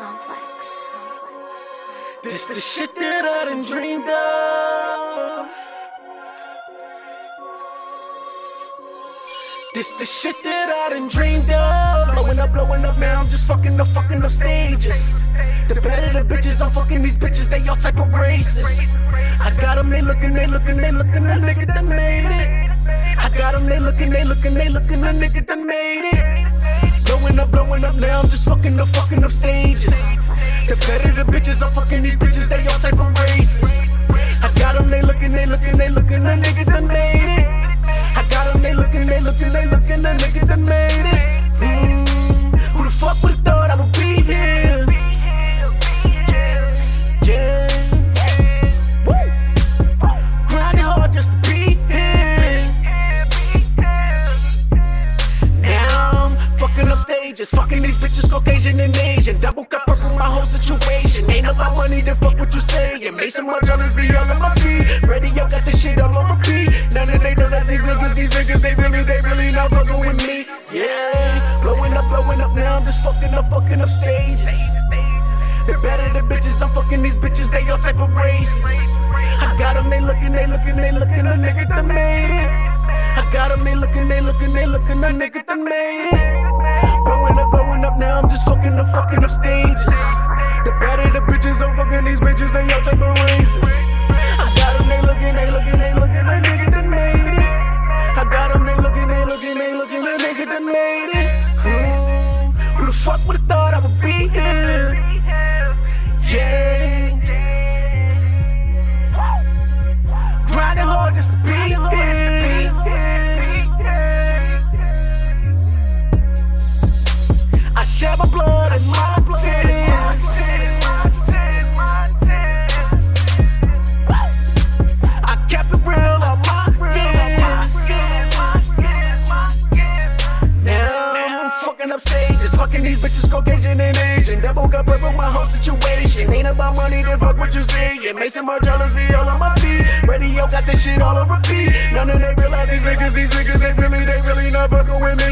Complex. This the shit that I done dreamed of. This the shit that I done dreamed of. Blowing up, blowing up now. I'm just fucking up, fucking up stages. The better the bitches, I'm fucking these bitches. They all type of racist. I got them, they looking, they looking, they looking. The nigga that made it. I got them, they looking, they looking, they looking. The nigga that made it. Blowing up, blowing up now. I'm just fucking up, fucking up stages. The better the bitches, I'm fucking these bitches. They all type of racist. I got them, they looking, they looking, they looking. The nigga that made it. I got them, they looking, they looking, they looking. The nigga that made it. Up fucking these bitches, Caucasian and Asian. Double cup purple, my whole situation. Ain't about money to fuck what you saying. Maison Margiela's be all on my feet. Radio got this shit all on repeat. None of they know that these niggas, these niggas, they really, they really not fucking with me. Yeah, blowing up, blowing up now. I'm just fucking up, fucking up stages. The better the bitches, I'm fucking these bitches, they all type of racist. I got them, they looking, they looking, they looking, the nigga that made it. I got them, they looking, they looking, they looking, the nigga that made it. Fucking fucking up stages. The better the bitches, I'm fucking these bitches, they all type of racist. Up stages, fucking these bitches, Caucasian and Asian. Double cup purple, my whole situation. Ain't about money to fuck what you saying. Maison Margiela's be all on my feet. Radio got this shit all on repeat. None of they realize these niggas, these niggas, they really, they really not fucking with me.